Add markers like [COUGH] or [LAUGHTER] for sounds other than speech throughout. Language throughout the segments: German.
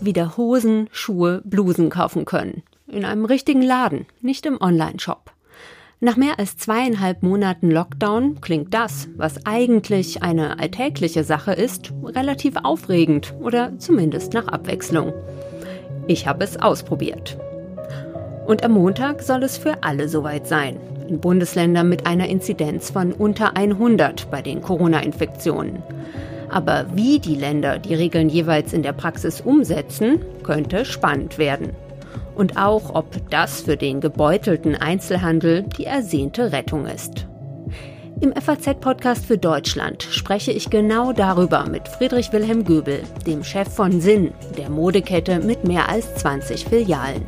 Wieder Hosen, Schuhe, Blusen kaufen können. In einem richtigen Laden, nicht im Online-Shop. Nach mehr als zweieinhalb Monaten Lockdown klingt das, was eigentlich eine alltägliche Sache ist, relativ aufregend oder zumindest nach Abwechslung. Ich habe es ausprobiert. Und am Montag soll es für alle soweit sein. In Bundesländern mit einer Inzidenz von unter 100 bei den Corona-Infektionen. Aber wie die Länder die Regeln jeweils in der Praxis umsetzen, könnte spannend werden. Und auch, ob das für den gebeutelten Einzelhandel die ersehnte Rettung ist. Im FAZ-Podcast für Deutschland spreche ich genau darüber mit Friedrich Wilhelm Göbel, dem Chef von Sinn, der Modekette mit mehr als 20 Filialen.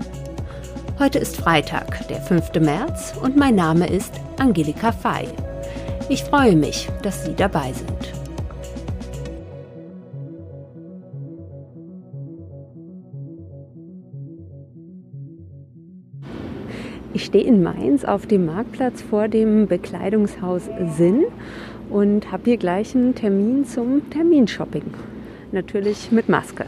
Heute ist Freitag, der 5. März, und mein Name ist Angelika Fey. Ich freue mich, dass Sie dabei sind. Ich stehe in Mainz auf dem Marktplatz vor dem Bekleidungshaus Sinn und habe hier gleich einen Termin zum Terminshopping. Natürlich mit Maske.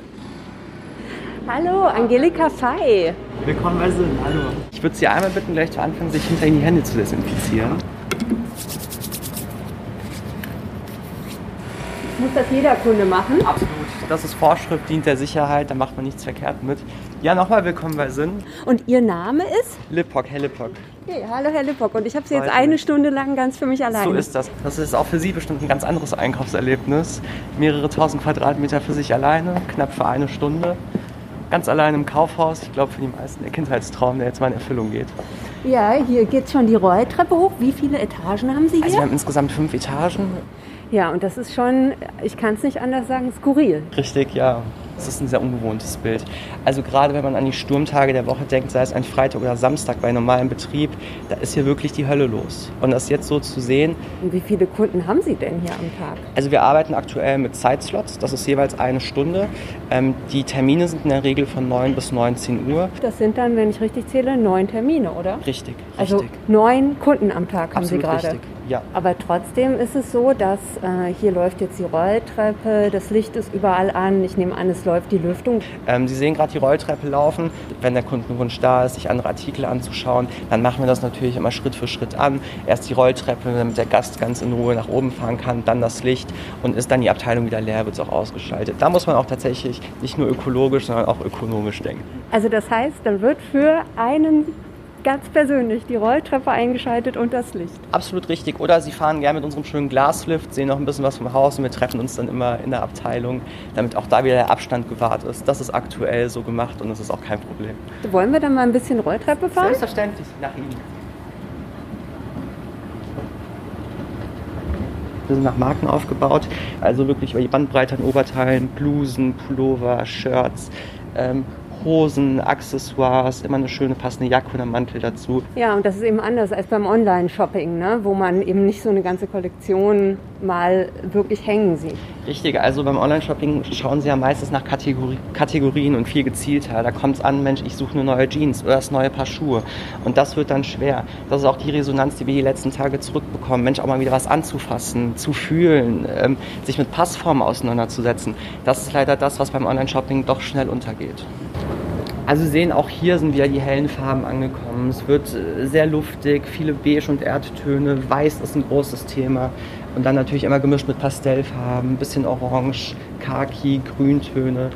Hallo, Angelika Fey. Willkommen bei Sinn, hallo. Ich würde Sie einmal bitten, gleich zu Anfang sich hinterher die Hände zu desinfizieren. Muss das jeder Kunde machen? Absolut. Das ist Vorschrift, dient der Sicherheit, da macht man nichts verkehrt mit. Ja, nochmal willkommen bei Sinn. Und Ihr Name ist? Lippock, Herr Lippock. Okay, hallo Herr Lippock. Und ich habe Sie jetzt eine Stunde lang ganz für mich alleine. So ist das. Das ist auch für Sie bestimmt ein ganz anderes Einkaufserlebnis. Mehrere tausend Quadratmeter für sich alleine, knapp für eine Stunde. Ganz allein im Kaufhaus. Ich glaube, für die meisten der Kindheitstraum, der jetzt mal in Erfüllung geht. Ja, hier geht schon die Rolltreppe hoch. Wie viele Etagen haben Sie hier? Also wir haben insgesamt fünf Etagen. Ja, und das ist schon, ich kann es nicht anders sagen, skurril. Richtig, ja. Das ist ein sehr ungewohntes Bild. Also gerade wenn man an die Sturmtage der Woche denkt, sei es ein Freitag oder Samstag bei normalem Betrieb, da ist hier wirklich die Hölle los. Und das jetzt so zu sehen. Und wie viele Kunden haben Sie denn hier am Tag? Also wir arbeiten aktuell mit Zeitslots, das ist jeweils eine Stunde. Ähm, die Termine sind in der Regel von 9 bis 19 Uhr. Das sind dann, wenn ich richtig zähle, neun Termine, oder? Richtig, Also richtig. neun Kunden am Tag haben Absolut Sie gerade. richtig. Ja. Aber trotzdem ist es so, dass äh, hier läuft jetzt die Rolltreppe, das Licht ist überall an. Ich nehme an, es läuft die Lüftung. Ähm, Sie sehen gerade die Rolltreppe laufen. Wenn der Kundenwunsch da ist, sich andere Artikel anzuschauen, dann machen wir das natürlich immer Schritt für Schritt an. Erst die Rolltreppe, damit der Gast ganz in Ruhe nach oben fahren kann, dann das Licht und ist dann die Abteilung wieder leer, wird es auch ausgeschaltet. Da muss man auch tatsächlich nicht nur ökologisch, sondern auch ökonomisch denken. Also das heißt, dann wird für einen ganz persönlich die Rolltreppe eingeschaltet und das Licht. Absolut richtig. Oder Sie fahren gerne mit unserem schönen Glaslift, sehen noch ein bisschen was vom Haus und wir treffen uns dann immer in der Abteilung, damit auch da wieder der Abstand gewahrt ist. Das ist aktuell so gemacht und das ist auch kein Problem. Wollen wir dann mal ein bisschen Rolltreppe fahren? Selbstverständlich, nach Ihnen. Wir sind nach Marken aufgebaut, also wirklich über die Bandbreite an Oberteilen, Blusen, Pullover, Shirts, ähm, Hosen, Accessoires, immer eine schöne passende Jacke und ein Mantel dazu. Ja, und das ist eben anders als beim Online-Shopping, ne? wo man eben nicht so eine ganze Kollektion mal wirklich hängen sieht. Richtig, also beim Online-Shopping schauen Sie ja meistens nach Kategori Kategorien und viel gezielter. Da kommt es an, Mensch, ich suche eine neue Jeans oder das neue Paar Schuhe. Und das wird dann schwer. Das ist auch die Resonanz, die wir die letzten Tage zurückbekommen. Mensch, auch mal wieder was anzufassen, zu fühlen, ähm, sich mit Passformen auseinanderzusetzen. Das ist leider das, was beim Online-Shopping doch schnell untergeht. Also sehen, auch hier sind wieder die hellen Farben angekommen. Es wird äh, sehr luftig, viele Beige- und Erdtöne. Weiß ist ein großes Thema. Und dann natürlich immer gemischt mit Pastellfarben, ein bisschen Orange, Khaki, Grüntöne.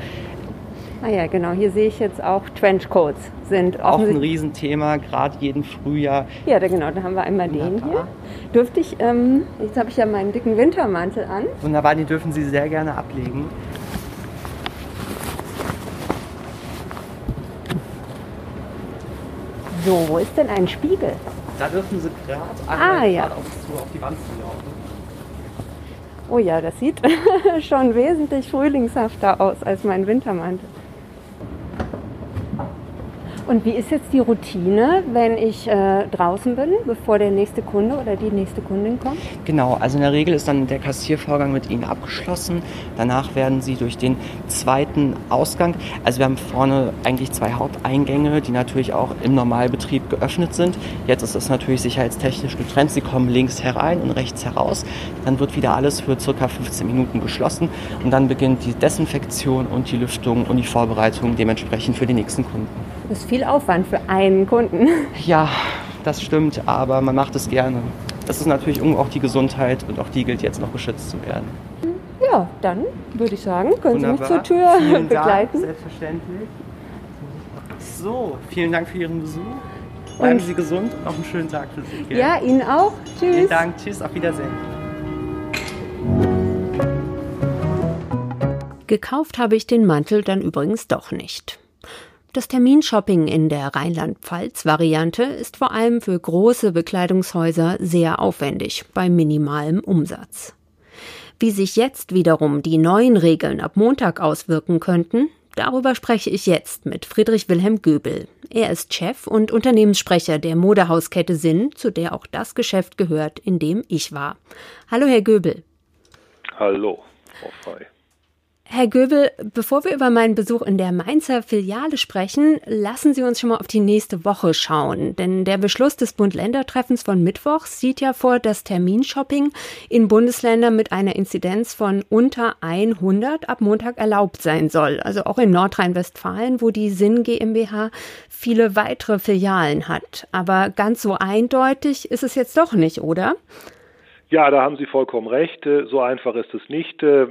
Ah ja, genau. Hier sehe ich jetzt auch Trenchcoats sind Auch ein Riesenthema, gerade jeden Frühjahr. Ja, da genau, da haben wir einmal den hier. Wunderbar. Dürfte ich, ähm, jetzt habe ich ja meinen dicken Wintermantel an. Wunderbar, die dürfen Sie sehr gerne ablegen. So, wo ist denn ein Spiegel? Da dürfen Sie gerade Ah, ja. auf, auf die Wand zu laufen. Oh ja, das sieht [LAUGHS] schon wesentlich frühlingshafter aus als mein Wintermantel. Und wie ist jetzt die Routine, wenn ich äh, draußen bin, bevor der nächste Kunde oder die nächste Kundin kommt? Genau, also in der Regel ist dann der Kassiervorgang mit Ihnen abgeschlossen. Danach werden Sie durch den zweiten Ausgang, also wir haben vorne eigentlich zwei Haupteingänge, die natürlich auch im Normalbetrieb geöffnet sind. Jetzt ist es natürlich sicherheitstechnisch getrennt. Sie kommen links herein und rechts heraus. Dann wird wieder alles für circa 15 Minuten geschlossen und dann beginnt die Desinfektion und die Lüftung und die Vorbereitung dementsprechend für die nächsten Kunden. Das ist viel Aufwand für einen Kunden. [LAUGHS] Ja, das stimmt, aber man macht es gerne. Das ist natürlich auch die Gesundheit und auch die gilt jetzt noch geschützt zu werden. Ja, dann würde ich sagen, können Wunderbar. Sie mich zur Tür vielen begleiten. Dank, selbstverständlich. So, vielen Dank für Ihren Besuch. Bleiben Und- Sie gesund und noch einen schönen Tag für Sie. gell? Ja, Ihnen auch. Tschüss. Vielen Dank. Tschüss, auf Wiedersehen. Gekauft habe ich den Mantel dann übrigens doch nicht. Das Terminshopping in der Rheinland-Pfalz-Variante ist vor allem für große Bekleidungshäuser sehr aufwendig bei minimalem Umsatz. Wie sich jetzt wiederum die neuen Regeln ab Montag auswirken könnten, darüber spreche ich jetzt mit Friedrich Wilhelm Göbel. Er ist Chef und Unternehmenssprecher der Modehauskette Sinn, zu der auch das Geschäft gehört, in dem ich war. Hallo, Herr Göbel. Hallo, Frau Frei. Herr Göbel, bevor wir über meinen Besuch in der Mainzer Filiale sprechen, lassen Sie uns schon mal auf die nächste Woche schauen. Denn der Beschluss des Bund-Länder-Treffens von Mittwoch sieht ja vor, dass Terminshopping in Bundesländern mit einer Inzidenz von unter 100 ab Montag erlaubt sein soll. Also auch in Nordrhein-Westfalen, wo die Sinn GmbH viele weitere Filialen hat. Aber ganz so eindeutig ist es jetzt doch nicht, oder? Ja, da haben Sie vollkommen recht. Äh, So einfach ist es nicht. Äh,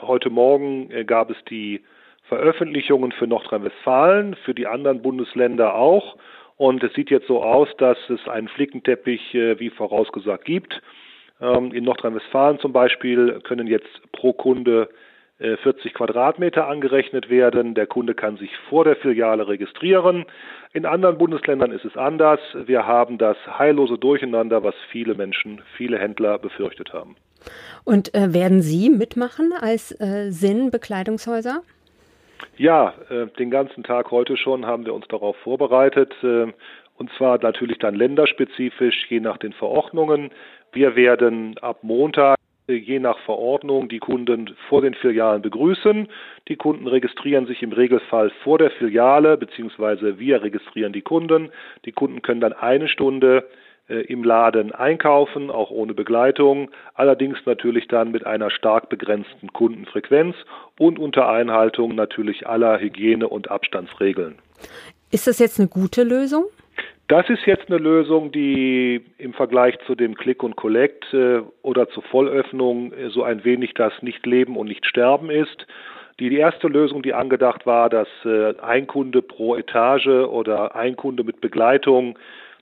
Heute Morgen äh, gab es die Veröffentlichungen für Nordrhein-Westfalen, für die anderen Bundesländer auch. Und es sieht jetzt so aus, dass es einen Flickenteppich, wie vorausgesagt, gibt. Ähm, In Nordrhein-Westfalen zum Beispiel können jetzt pro Kunde 40 Quadratmeter angerechnet werden. Der Kunde kann sich vor der Filiale registrieren. In anderen Bundesländern ist es anders. Wir haben das heillose Durcheinander, was viele Menschen, viele Händler befürchtet haben. Und äh, werden Sie mitmachen als äh, Sinn-Bekleidungshäuser? Ja, äh, den ganzen Tag heute schon haben wir uns darauf vorbereitet. Äh, und zwar natürlich dann länderspezifisch, je nach den Verordnungen. Wir werden ab Montag äh, je nach Verordnung die Kunden vor den Filialen begrüßen. Die Kunden registrieren sich im Regelfall vor der Filiale, beziehungsweise wir registrieren die Kunden. Die Kunden können dann eine Stunde äh, im Laden einkaufen, auch ohne Begleitung, allerdings natürlich dann mit einer stark begrenzten Kundenfrequenz und unter Einhaltung natürlich aller Hygiene- und Abstandsregeln. Ist das jetzt eine gute Lösung? Das ist jetzt eine Lösung, die im Vergleich zu dem Click und Collect äh, oder zur Vollöffnung äh, so ein wenig das Nicht-Leben und Nicht-Sterben ist. Die, erste Lösung, die angedacht war, dass äh, ein Kunde pro Etage oder ein Kunde mit Begleitung,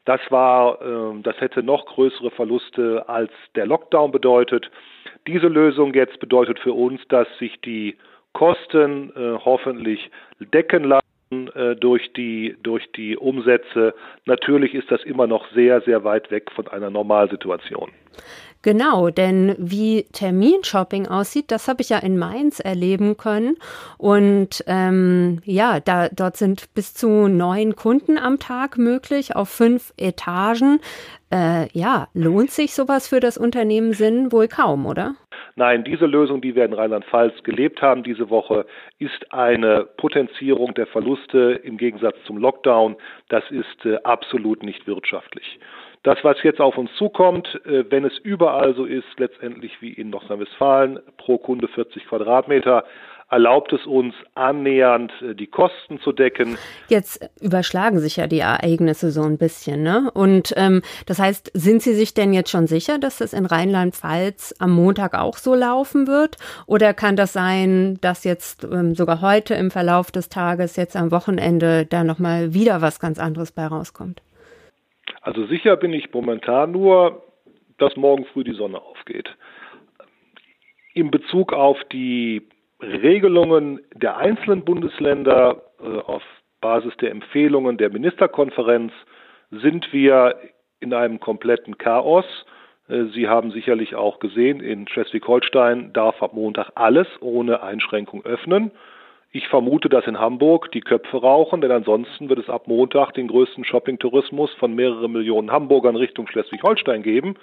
das war, äh, das hätte noch größere Verluste als der Lockdown bedeutet. Diese Lösung jetzt bedeutet für uns, dass sich die Kosten hoffentlich decken lassen durch die, durch die Umsätze. Natürlich ist das immer noch sehr, sehr weit weg von einer Normalsituation. Genau, denn wie Terminshopping aussieht, das habe ich ja in Mainz erleben können. Und ähm, ja, da, dort sind bis zu neun Kunden am Tag möglich auf fünf Etagen. Äh, ja, lohnt sich sowas für das Unternehmen Sinn wohl kaum, oder? Nein, diese Lösung, die wir in Rheinland-Pfalz gelebt haben diese Woche, ist eine Potenzierung der Verluste im Gegensatz zum Lockdown. Das ist äh, absolut nicht wirtschaftlich. Das, was jetzt auf uns zukommt, äh, wenn es überall so ist, letztendlich wie in Nordrhein-Westfalen, pro Kunde 40 Quadratmeter, erlaubt es uns annähernd äh, die Kosten zu decken. Jetzt überschlagen sich ja die Ereignisse so ein bisschen, ne? Und ähm, das heißt, sind Sie sich denn jetzt schon sicher, dass das in Rheinland-Pfalz am Montag auch so laufen wird? Oder kann das sein, dass jetzt ähm, sogar heute im Verlauf des Tages, jetzt am Wochenende, da nochmal wieder was ganz anderes bei rauskommt? Also sicher bin ich momentan nur, dass morgen früh die Sonne aufgeht. In Bezug auf die Regelungen der einzelnen Bundesländer äh, auf Basis der Empfehlungen der Ministerkonferenz sind wir in einem kompletten Chaos. Äh, Sie haben sicherlich auch gesehen, in Schleswig-Holstein darf ab Montag alles ohne Einschränkung öffnen. Ich vermute, dass in Hamburg die Köpfe rauchen, denn ansonsten wird es ab Montag den größten Shopping-Tourismus von mehreren Millionen Hamburgern Richtung Schleswig-Holstein geben.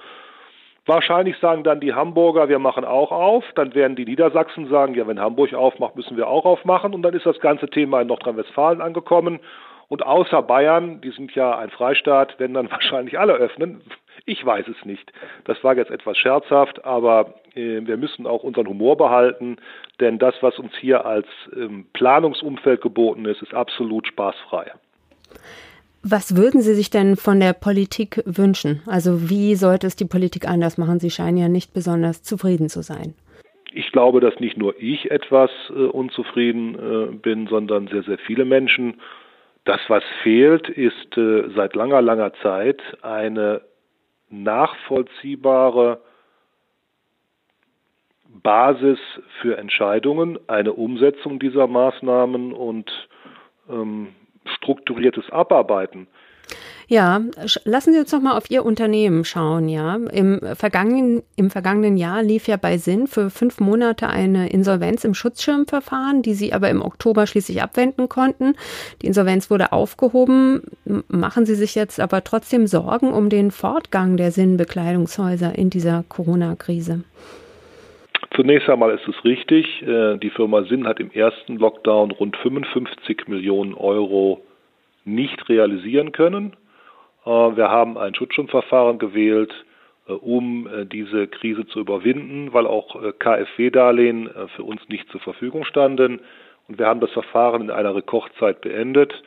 Wahrscheinlich sagen dann die Hamburger, wir machen auch auf. Dann werden die Niedersachsen sagen, ja, wenn Hamburg aufmacht, müssen wir auch aufmachen. Und dann ist das ganze Thema in Nordrhein-Westfalen angekommen. Und außer Bayern, die sind ja ein Freistaat, werden dann [LAUGHS] wahrscheinlich alle öffnen. Ich weiß es nicht. Das war jetzt etwas scherzhaft, aber äh, wir müssen auch unseren Humor behalten, denn das, was uns hier als ähm, Planungsumfeld geboten ist, ist absolut spaßfrei. Was würden Sie sich denn von der Politik wünschen? Also wie sollte es die Politik anders machen? Sie scheinen ja nicht besonders zufrieden zu sein. Ich glaube, dass nicht nur ich etwas äh, unzufrieden äh, bin, sondern sehr, sehr viele Menschen. Das, was fehlt, ist äh, seit langer, langer Zeit eine nachvollziehbare Basis für Entscheidungen, eine Umsetzung dieser Maßnahmen und ähm, strukturiertes Abarbeiten. Ja, lassen Sie uns noch mal auf Ihr Unternehmen schauen. Ja, im vergangenen im vergangenen Jahr lief ja bei Sinn für fünf Monate eine Insolvenz im Schutzschirmverfahren, die Sie aber im Oktober schließlich abwenden konnten. Die Insolvenz wurde aufgehoben. Machen Sie sich jetzt aber trotzdem Sorgen um den Fortgang der Sinn-Bekleidungshäuser in dieser Corona-Krise? Zunächst einmal ist es richtig, äh, die Firma Sinn hat im ersten Lockdown rund 55 Millionen Euro nicht realisieren können. Äh, wir haben ein Schutzschirmverfahren gewählt, äh, um diese Krise zu überwinden, weil auch KfW-Darlehen für uns nicht zur Verfügung standen. Und wir haben das Verfahren in einer Rekordzeit beendet.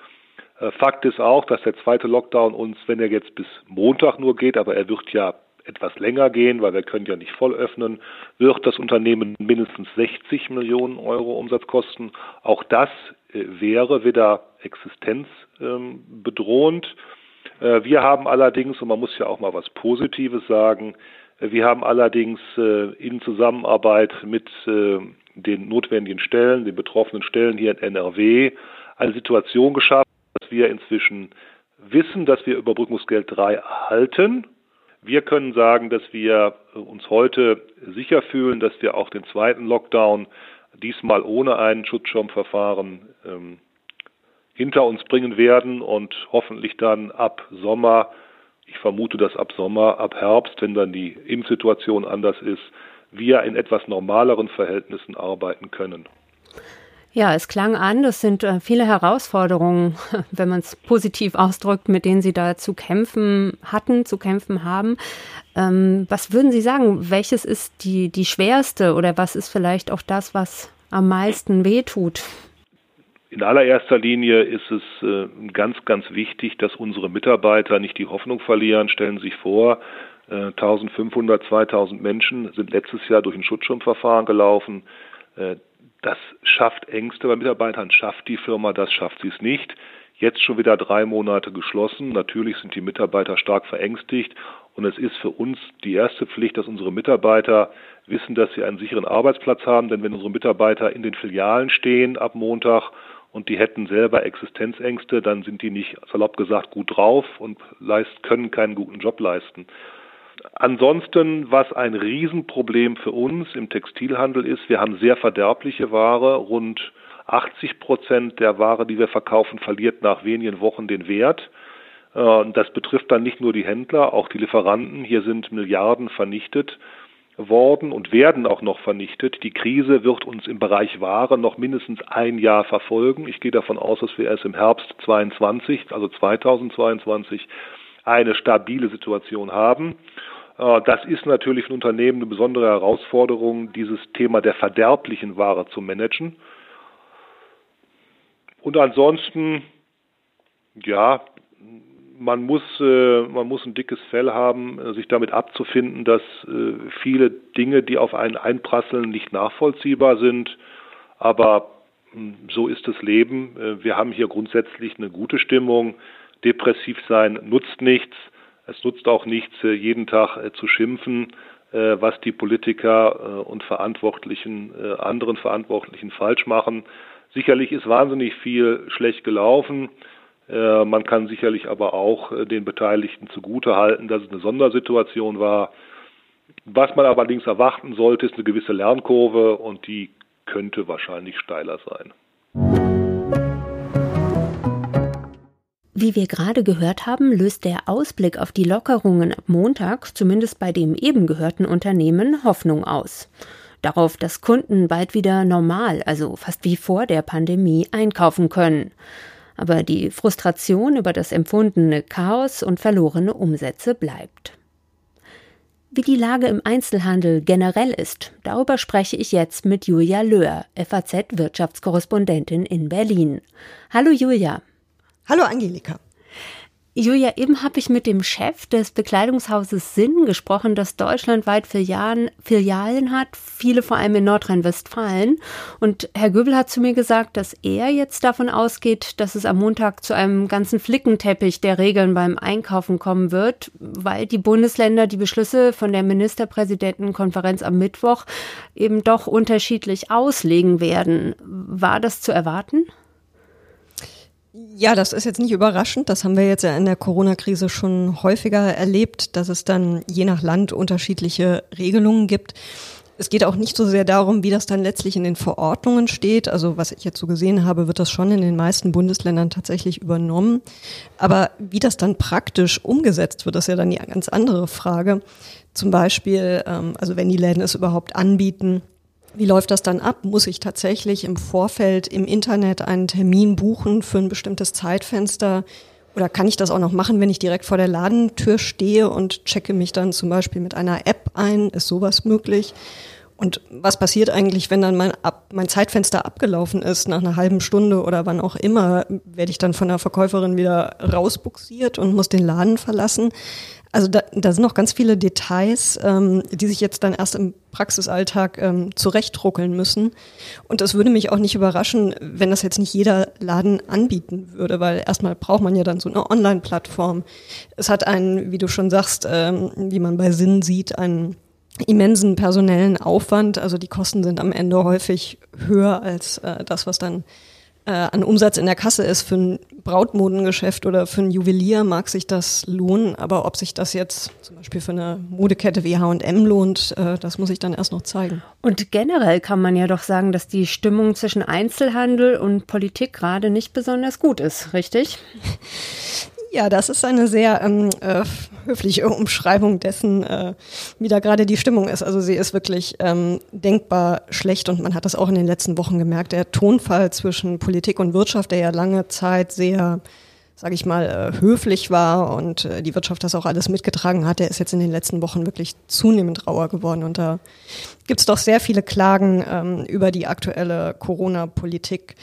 Fakt ist auch, dass der zweite Lockdown uns, wenn er jetzt bis Montag nur geht, aber er wird ja etwas länger gehen, weil wir können ja nicht voll öffnen, wird das Unternehmen mindestens 60 Millionen Euro Umsatz kosten. Auch das äh, wäre wieder existenzbedrohend. Ähm, wir haben allerdings, und man muss ja auch mal was Positives sagen, äh, wir haben allerdings äh, in Zusammenarbeit mit den notwendigen Stellen, den betroffenen Stellen hier in NRW, eine Situation geschaffen, dass wir inzwischen wissen, dass wir Überbrückungsgeld 3 erhalten wir können sagen, dass wir uns heute sicher fühlen, dass wir auch den zweiten Lockdown diesmal ohne ein Schutzschirmverfahren ähm, hinter uns bringen werden und hoffentlich dann ab Sommer, ich vermute, dass ab Sommer, ab Herbst, wenn dann die Impfsituation anders ist, wir in etwas normaleren Verhältnissen arbeiten können. Ja, es klang an, das sind äh, viele Herausforderungen, [LAUGHS] wenn man es positiv ausdrückt, mit denen Sie da zu kämpfen hatten, zu kämpfen haben. Ähm, was würden Sie sagen, welches ist die, die schwerste oder was ist vielleicht auch das, was am meisten wehtut? In allererster Linie ist es äh, ganz, ganz wichtig, dass unsere Mitarbeiter nicht die Hoffnung verlieren. Stellen Sie sich vor, äh, 1500, 2000 Menschen sind letztes Jahr durch ein Schutzschirmverfahren gelaufen. Äh, das schafft Ängste bei Mitarbeitern, schafft die Firma das, schafft sie es nicht. Jetzt schon wieder drei Monate geschlossen. Natürlich sind die Mitarbeiter stark verängstigt und es ist für uns die erste Pflicht, dass unsere Mitarbeiter wissen, dass sie einen sicheren Arbeitsplatz haben. Denn wenn unsere Mitarbeiter in den Filialen stehen ab Montag und die hätten selber Existenzängste, dann sind die nicht salopp gesagt gut drauf und können keinen guten Job leisten. Ansonsten, was ein Riesenproblem für uns im Textilhandel ist, wir haben sehr verderbliche Ware. Rund 80 Prozent der Ware, die wir verkaufen, verliert nach wenigen Wochen den Wert. Äh, das betrifft dann nicht nur die Händler, auch die Lieferanten. Hier sind Milliarden vernichtet worden und werden auch noch vernichtet. Die Krise wird uns im Bereich Ware noch mindestens ein Jahr verfolgen. Ich gehe davon aus, dass wir erst im Herbst 22, also 2022, eine stabile Situation haben. Äh, das ist natürlich für ein Unternehmen eine besondere Herausforderung, dieses Thema der verderblichen Ware zu managen. Und ansonsten, ja, man muss, äh, man muss ein dickes Fell haben, äh, sich damit abzufinden, dass viele Dinge, die auf einen einprasseln, nicht nachvollziehbar sind. Aber hm, so ist das Leben. Wir haben hier grundsätzlich eine gute Stimmung. Depressiv sein nutzt nichts. Es nutzt auch nichts, äh, jeden Tag äh, zu schimpfen, äh, was die Politiker und Verantwortlichen, anderen Verantwortlichen falsch machen. Sicherlich ist wahnsinnig viel schlecht gelaufen. Äh, man kann sicherlich aber auch äh, den Beteiligten zugutehalten, dass es eine Sondersituation war. Was man allerdings erwarten sollte, ist eine gewisse Lernkurve und die könnte wahrscheinlich steiler sein. Wie wir gerade gehört haben, löst der Ausblick auf die Lockerungen ab Montag, zumindest bei dem eben gehörten Unternehmen, Hoffnung aus. Darauf, dass Kunden bald wieder normal, also fast wie vor der Pandemie, einkaufen können. Aber die Frustration über das empfundene Chaos und verlorene Umsätze bleibt. Wie die Lage im Einzelhandel generell ist, darüber spreche ich jetzt mit Julia Löhr, FAZ-Wirtschaftskorrespondentin in Berlin. Hallo Julia. Hallo Angelika. Julia, eben habe ich mit dem Chef des Bekleidungshauses Sinn gesprochen, das deutschlandweit Filialen, Filialen hat, viele vor allem in Nordrhein-Westfalen. Und Herr Göbel hat zu mir gesagt, dass er jetzt davon ausgeht, dass es am Montag zu einem ganzen Flickenteppich der Regeln beim Einkaufen kommen wird, weil die Bundesländer die Beschlüsse von der Ministerpräsidentenkonferenz am Mittwoch eben doch unterschiedlich auslegen werden. War das zu erwarten? Ja, das ist jetzt nicht überraschend. Das haben wir jetzt ja in der Corona-Krise schon häufiger erlebt, dass es dann je nach Land unterschiedliche Regelungen gibt. Es geht auch nicht so sehr darum, wie das dann letztlich in den Verordnungen steht. Also was ich jetzt so gesehen habe, wird das schon in den meisten Bundesländern tatsächlich übernommen. Aber wie das dann praktisch umgesetzt wird, ist ja dann die ganz andere Frage. Zum Beispiel, ähm, also wenn die Läden es überhaupt anbieten, wie läuft das dann ab? Muss ich tatsächlich im Vorfeld im Internet einen Termin buchen für ein bestimmtes Zeitfenster? Oder kann ich das auch noch machen, wenn ich direkt vor der Ladentür stehe und checke mich dann zum Beispiel mit einer App ein? Ist sowas möglich? Und was passiert eigentlich, wenn dann mein, Ab mein Zeitfenster abgelaufen ist, nach einer halben Stunde oder wann auch immer, werde ich dann von der Verkäuferin wieder rausbuxiert und muss den Laden verlassen? Also da, da sind noch ganz viele Details, ähm, die sich jetzt dann erst im Praxisalltag ähm, zurechtruckeln müssen. Und es würde mich auch nicht überraschen, wenn das jetzt nicht jeder Laden anbieten würde, weil erstmal braucht man ja dann so eine Online-Plattform. Es hat einen, wie du schon sagst, ähm, wie man bei Sinn sieht, einen immensen personellen Aufwand. Also die Kosten sind am Ende häufig höher als äh, das, was dann äh, an Umsatz in der Kasse ist für ein Brautmodengeschäft oder für ein Juwelier, mag sich das lohnen. Aber ob sich das jetzt zum Beispiel für eine Modekette wie H&M lohnt, äh, das muss ich dann erst noch zeigen. Und generell kann man ja doch sagen, dass die Stimmung zwischen Einzelhandel und Politik gerade nicht besonders gut ist, richtig? [LAUGHS] Ja, das ist eine sehr ähm, äh, höfliche Umschreibung dessen, äh, wie da gerade die Stimmung ist. Also sie ist wirklich ähm, denkbar schlecht und man hat das auch in den letzten Wochen gemerkt. Der Tonfall zwischen Politik und Wirtschaft, der ja lange Zeit sehr, sage ich mal, äh, höflich war und äh, die Wirtschaft das auch alles mitgetragen hat, der ist jetzt in den letzten Wochen wirklich zunehmend rauer geworden. Und da gibt's doch sehr viele Klagen ähm, über die aktuelle Corona-Politik.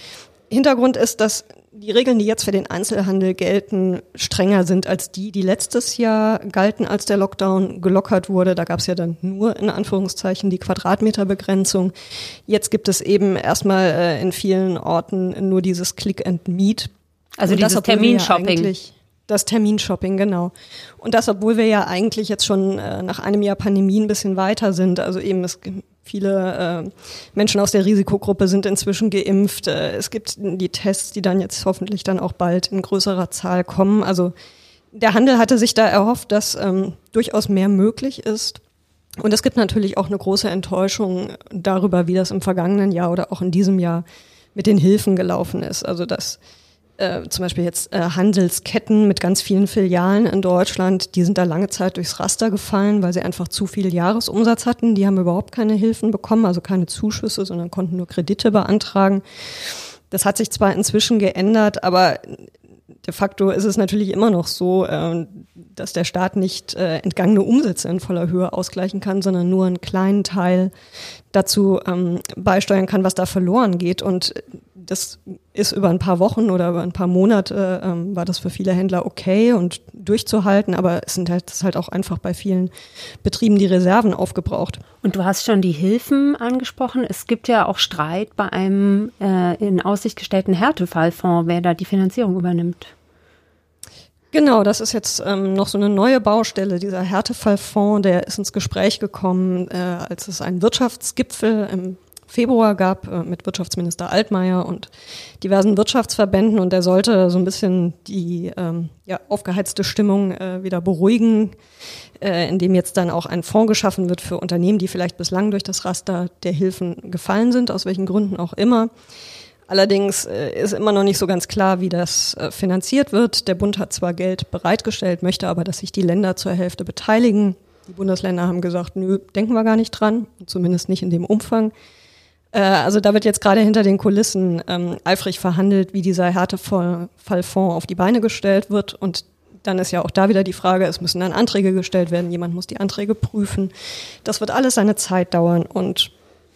Hintergrund ist, dass die Regeln, die jetzt für den Einzelhandel gelten, strenger sind als die, die letztes Jahr galten, als der Lockdown gelockert wurde. Da gab es ja dann nur in Anführungszeichen die Quadratmeterbegrenzung. Jetzt gibt es eben erstmal äh, in vielen Orten nur dieses Click and Meet. Also Und dieses Terminshopping. Ja das Terminshopping, genau. Und das, obwohl wir ja eigentlich jetzt schon äh, nach einem Jahr Pandemie ein bisschen weiter sind. Also eben, es Viele äh, Menschen aus der Risikogruppe sind inzwischen geimpft. Äh, es gibt die Tests, die dann jetzt hoffentlich dann auch bald in größerer Zahl kommen. Also der Handel hatte sich da erhofft, dass ähm, durchaus mehr möglich ist. Und es gibt natürlich auch eine große Enttäuschung darüber, wie das im vergangenen Jahr oder auch in diesem Jahr mit den Hilfen gelaufen ist. Also dass äh, zum Beispiel jetzt äh, Handelsketten mit ganz vielen Filialen in Deutschland, die sind da lange Zeit durchs Raster gefallen, weil sie einfach zu viel Jahresumsatz hatten. Die haben überhaupt keine Hilfen bekommen, also keine Zuschüsse, sondern konnten nur Kredite beantragen. Das hat sich zwar inzwischen geändert, aber de facto ist es natürlich immer noch so, äh, dass der Staat nicht äh, entgangene Umsätze in voller Höhe ausgleichen kann, sondern nur einen kleinen Teil dazu ähm, beisteuern kann, was da verloren geht. Und das ist über ein paar Wochen oder über ein paar Monate ähm, war das für viele Händler okay und durchzuhalten, aber es sind halt, es ist halt auch einfach bei vielen Betrieben die Reserven aufgebraucht. Und du hast schon die Hilfen angesprochen. Es gibt ja auch Streit bei einem äh, in Aussicht gestellten Härtefallfonds, wer da die Finanzierung übernimmt. Genau, das ist jetzt ähm, noch so eine neue Baustelle. Dieser Härtefallfonds, der ist ins Gespräch gekommen, äh, als es einen Wirtschaftsgipfel im Februar gab äh, mit Wirtschaftsminister Altmaier und diversen Wirtschaftsverbänden und der sollte so ein bisschen die ähm, ja, aufgeheizte Stimmung äh, wieder beruhigen, äh, indem jetzt dann auch ein Fonds geschaffen wird für Unternehmen, die vielleicht bislang durch das Raster der Hilfen gefallen sind, aus welchen Gründen auch immer. Allerdings äh, ist immer noch nicht so ganz klar, wie das äh, finanziert wird. Der Bund hat zwar Geld bereitgestellt, möchte aber, dass sich die Länder zur Hälfte beteiligen. Die Bundesländer haben gesagt, nö, denken wir gar nicht dran, zumindest nicht in dem Umfang. Äh, also da wird jetzt gerade hinter den Kulissen ähm, eifrig verhandelt, wie dieser Härtefallfonds auf die Beine gestellt wird. Und dann ist ja auch da wieder die Frage, es müssen dann Anträge gestellt werden, jemand muss die Anträge prüfen. Das wird alles seine Zeit dauern und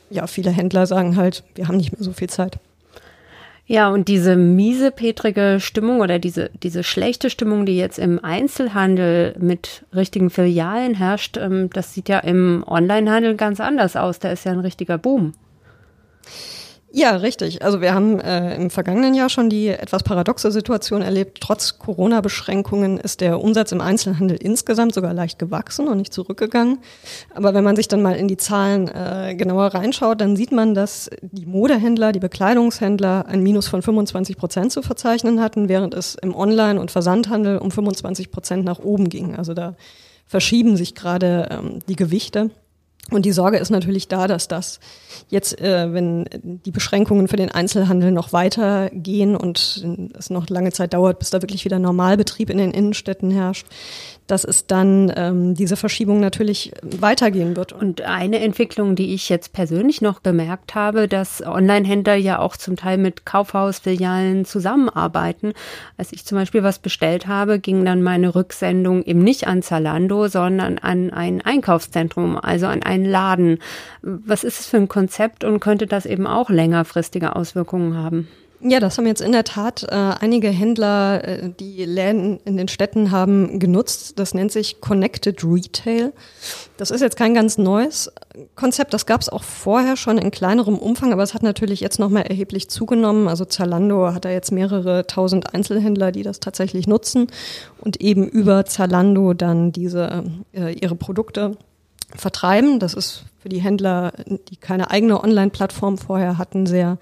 ja, viele Händler sagen halt, wir haben nicht mehr so viel Zeit. Ja, und diese miesepetrige Stimmung oder diese, diese schlechte Stimmung, die jetzt im Einzelhandel mit richtigen Filialen herrscht, ähm, das sieht ja im Onlinehandel ganz anders aus. Da ist ja ein richtiger Boom. Ja, richtig. Also wir haben äh, im vergangenen Jahr schon die etwas paradoxe Situation erlebt. Trotz Corona-Beschränkungen ist der Umsatz im Einzelhandel insgesamt sogar leicht gewachsen und nicht zurückgegangen. Aber wenn man sich dann mal in die Zahlen äh, genauer reinschaut, dann sieht man, dass die Modehändler, die Bekleidungshändler ein Minus von 25 Prozent zu verzeichnen hatten, während es im Online- und Versandhandel um 25 Prozent nach oben ging. Also da verschieben sich gerade ähm, die Gewichte. Und die Sorge ist natürlich da, dass das jetzt, äh, wenn die Beschränkungen für den Einzelhandel noch weitergehen und es noch lange Zeit dauert, bis da wirklich wieder Normalbetrieb in den Innenstädten herrscht, dass es dann ähm, diese Verschiebung natürlich weitergehen wird. Und eine Entwicklung, die ich jetzt persönlich noch bemerkt habe, dass Online-Händler ja auch zum Teil mit Kaufhausfilialen zusammenarbeiten. Als ich zum Beispiel was bestellt habe, ging dann meine Rücksendung eben nicht an Zalando, sondern an ein Einkaufszentrum, also an einen Laden. Was ist es für ein Konzept und könnte das eben auch längerfristige Auswirkungen haben? Ja, das haben jetzt in der Tat äh, einige Händler, äh, die Läden in den Städten haben, genutzt. Das nennt sich Connected Retail. Das ist jetzt kein ganz neues Konzept. Das gab es auch vorher schon in kleinerem Umfang, aber es hat natürlich jetzt nochmal erheblich zugenommen. Also Zalando hat da jetzt mehrere tausend Einzelhändler, die das tatsächlich nutzen und eben über Zalando dann diese äh, ihre Produkte vertreiben. Das ist für die Händler, die keine eigene Online-Plattform vorher hatten, sehr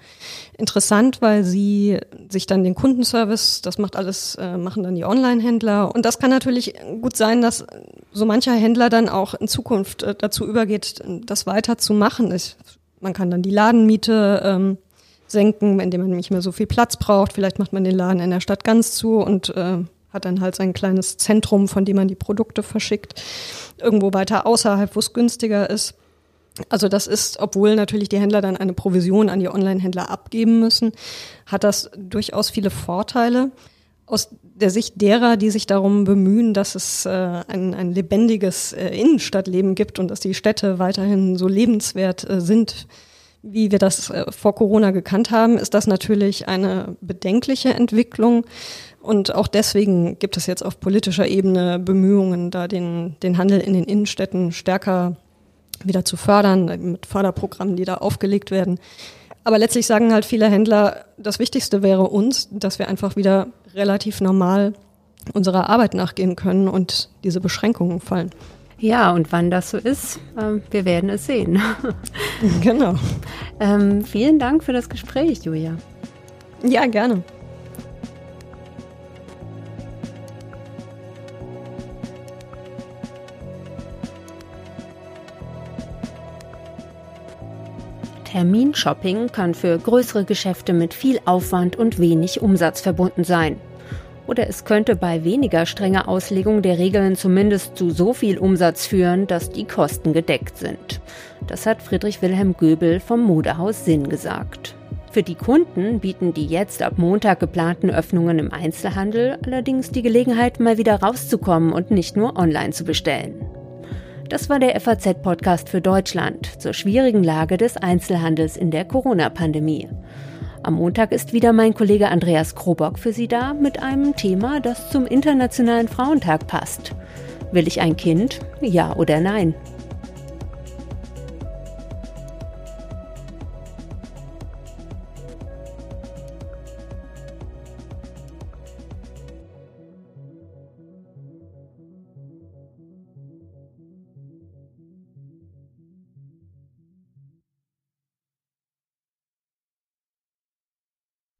interessant, weil sie sich dann den Kundenservice, das macht alles, äh, machen dann die Online-Händler. Und das kann natürlich gut sein, dass so mancher Händler dann auch in Zukunft äh, dazu übergeht, das weiter zu machen. Ich, man kann dann die Ladenmiete ähm, senken, indem man nicht mehr so viel Platz braucht. Vielleicht macht man den Laden in der Stadt ganz zu und äh, hat dann halt sein kleines Zentrum, von dem man die Produkte verschickt, irgendwo weiter außerhalb, wo es günstiger ist. Also das ist, obwohl natürlich die Händler dann eine Provision an die Online-Händler abgeben müssen, hat das durchaus viele Vorteile. Aus der Sicht derer, die sich darum bemühen, dass es äh, ein, ein lebendiges äh, Innenstadtleben gibt und dass die Städte weiterhin so lebenswert äh, sind, wie wir das äh, vor Corona gekannt haben, ist das natürlich eine bedenkliche Entwicklung. Und auch deswegen gibt es jetzt auf politischer Ebene Bemühungen, da den, den Handel in den Innenstädten stärker wieder zu fördern, mit Förderprogrammen, die da aufgelegt werden. Aber letztlich sagen halt viele Händler, das Wichtigste wäre uns, dass wir einfach wieder relativ normal unserer Arbeit nachgehen können und diese Beschränkungen fallen. Ja, und wann das so ist, äh, wir werden es sehen. [LAUGHS] genau. Ähm, vielen Dank für das Gespräch, Julia. Ja, gerne. Terminshopping kann für größere Geschäfte mit viel Aufwand und wenig Umsatz verbunden sein. Oder es könnte bei weniger strenger Auslegung der Regeln zumindest zu so viel Umsatz führen, dass die Kosten gedeckt sind. Das hat Friedrich Wilhelm Göbel vom Modehaus Sinn gesagt. Für die Kunden bieten die jetzt ab Montag geplanten Öffnungen im Einzelhandel allerdings die Gelegenheit, mal wieder rauszukommen und nicht nur online zu bestellen. Das war der FAZ-Podcast für Deutschland zur schwierigen Lage des Einzelhandels in der Corona-Pandemie. Am Montag ist wieder mein Kollege Andreas Krobock für Sie da mit einem Thema, das zum Internationalen Frauentag passt. Will ich ein Kind? Ja oder nein?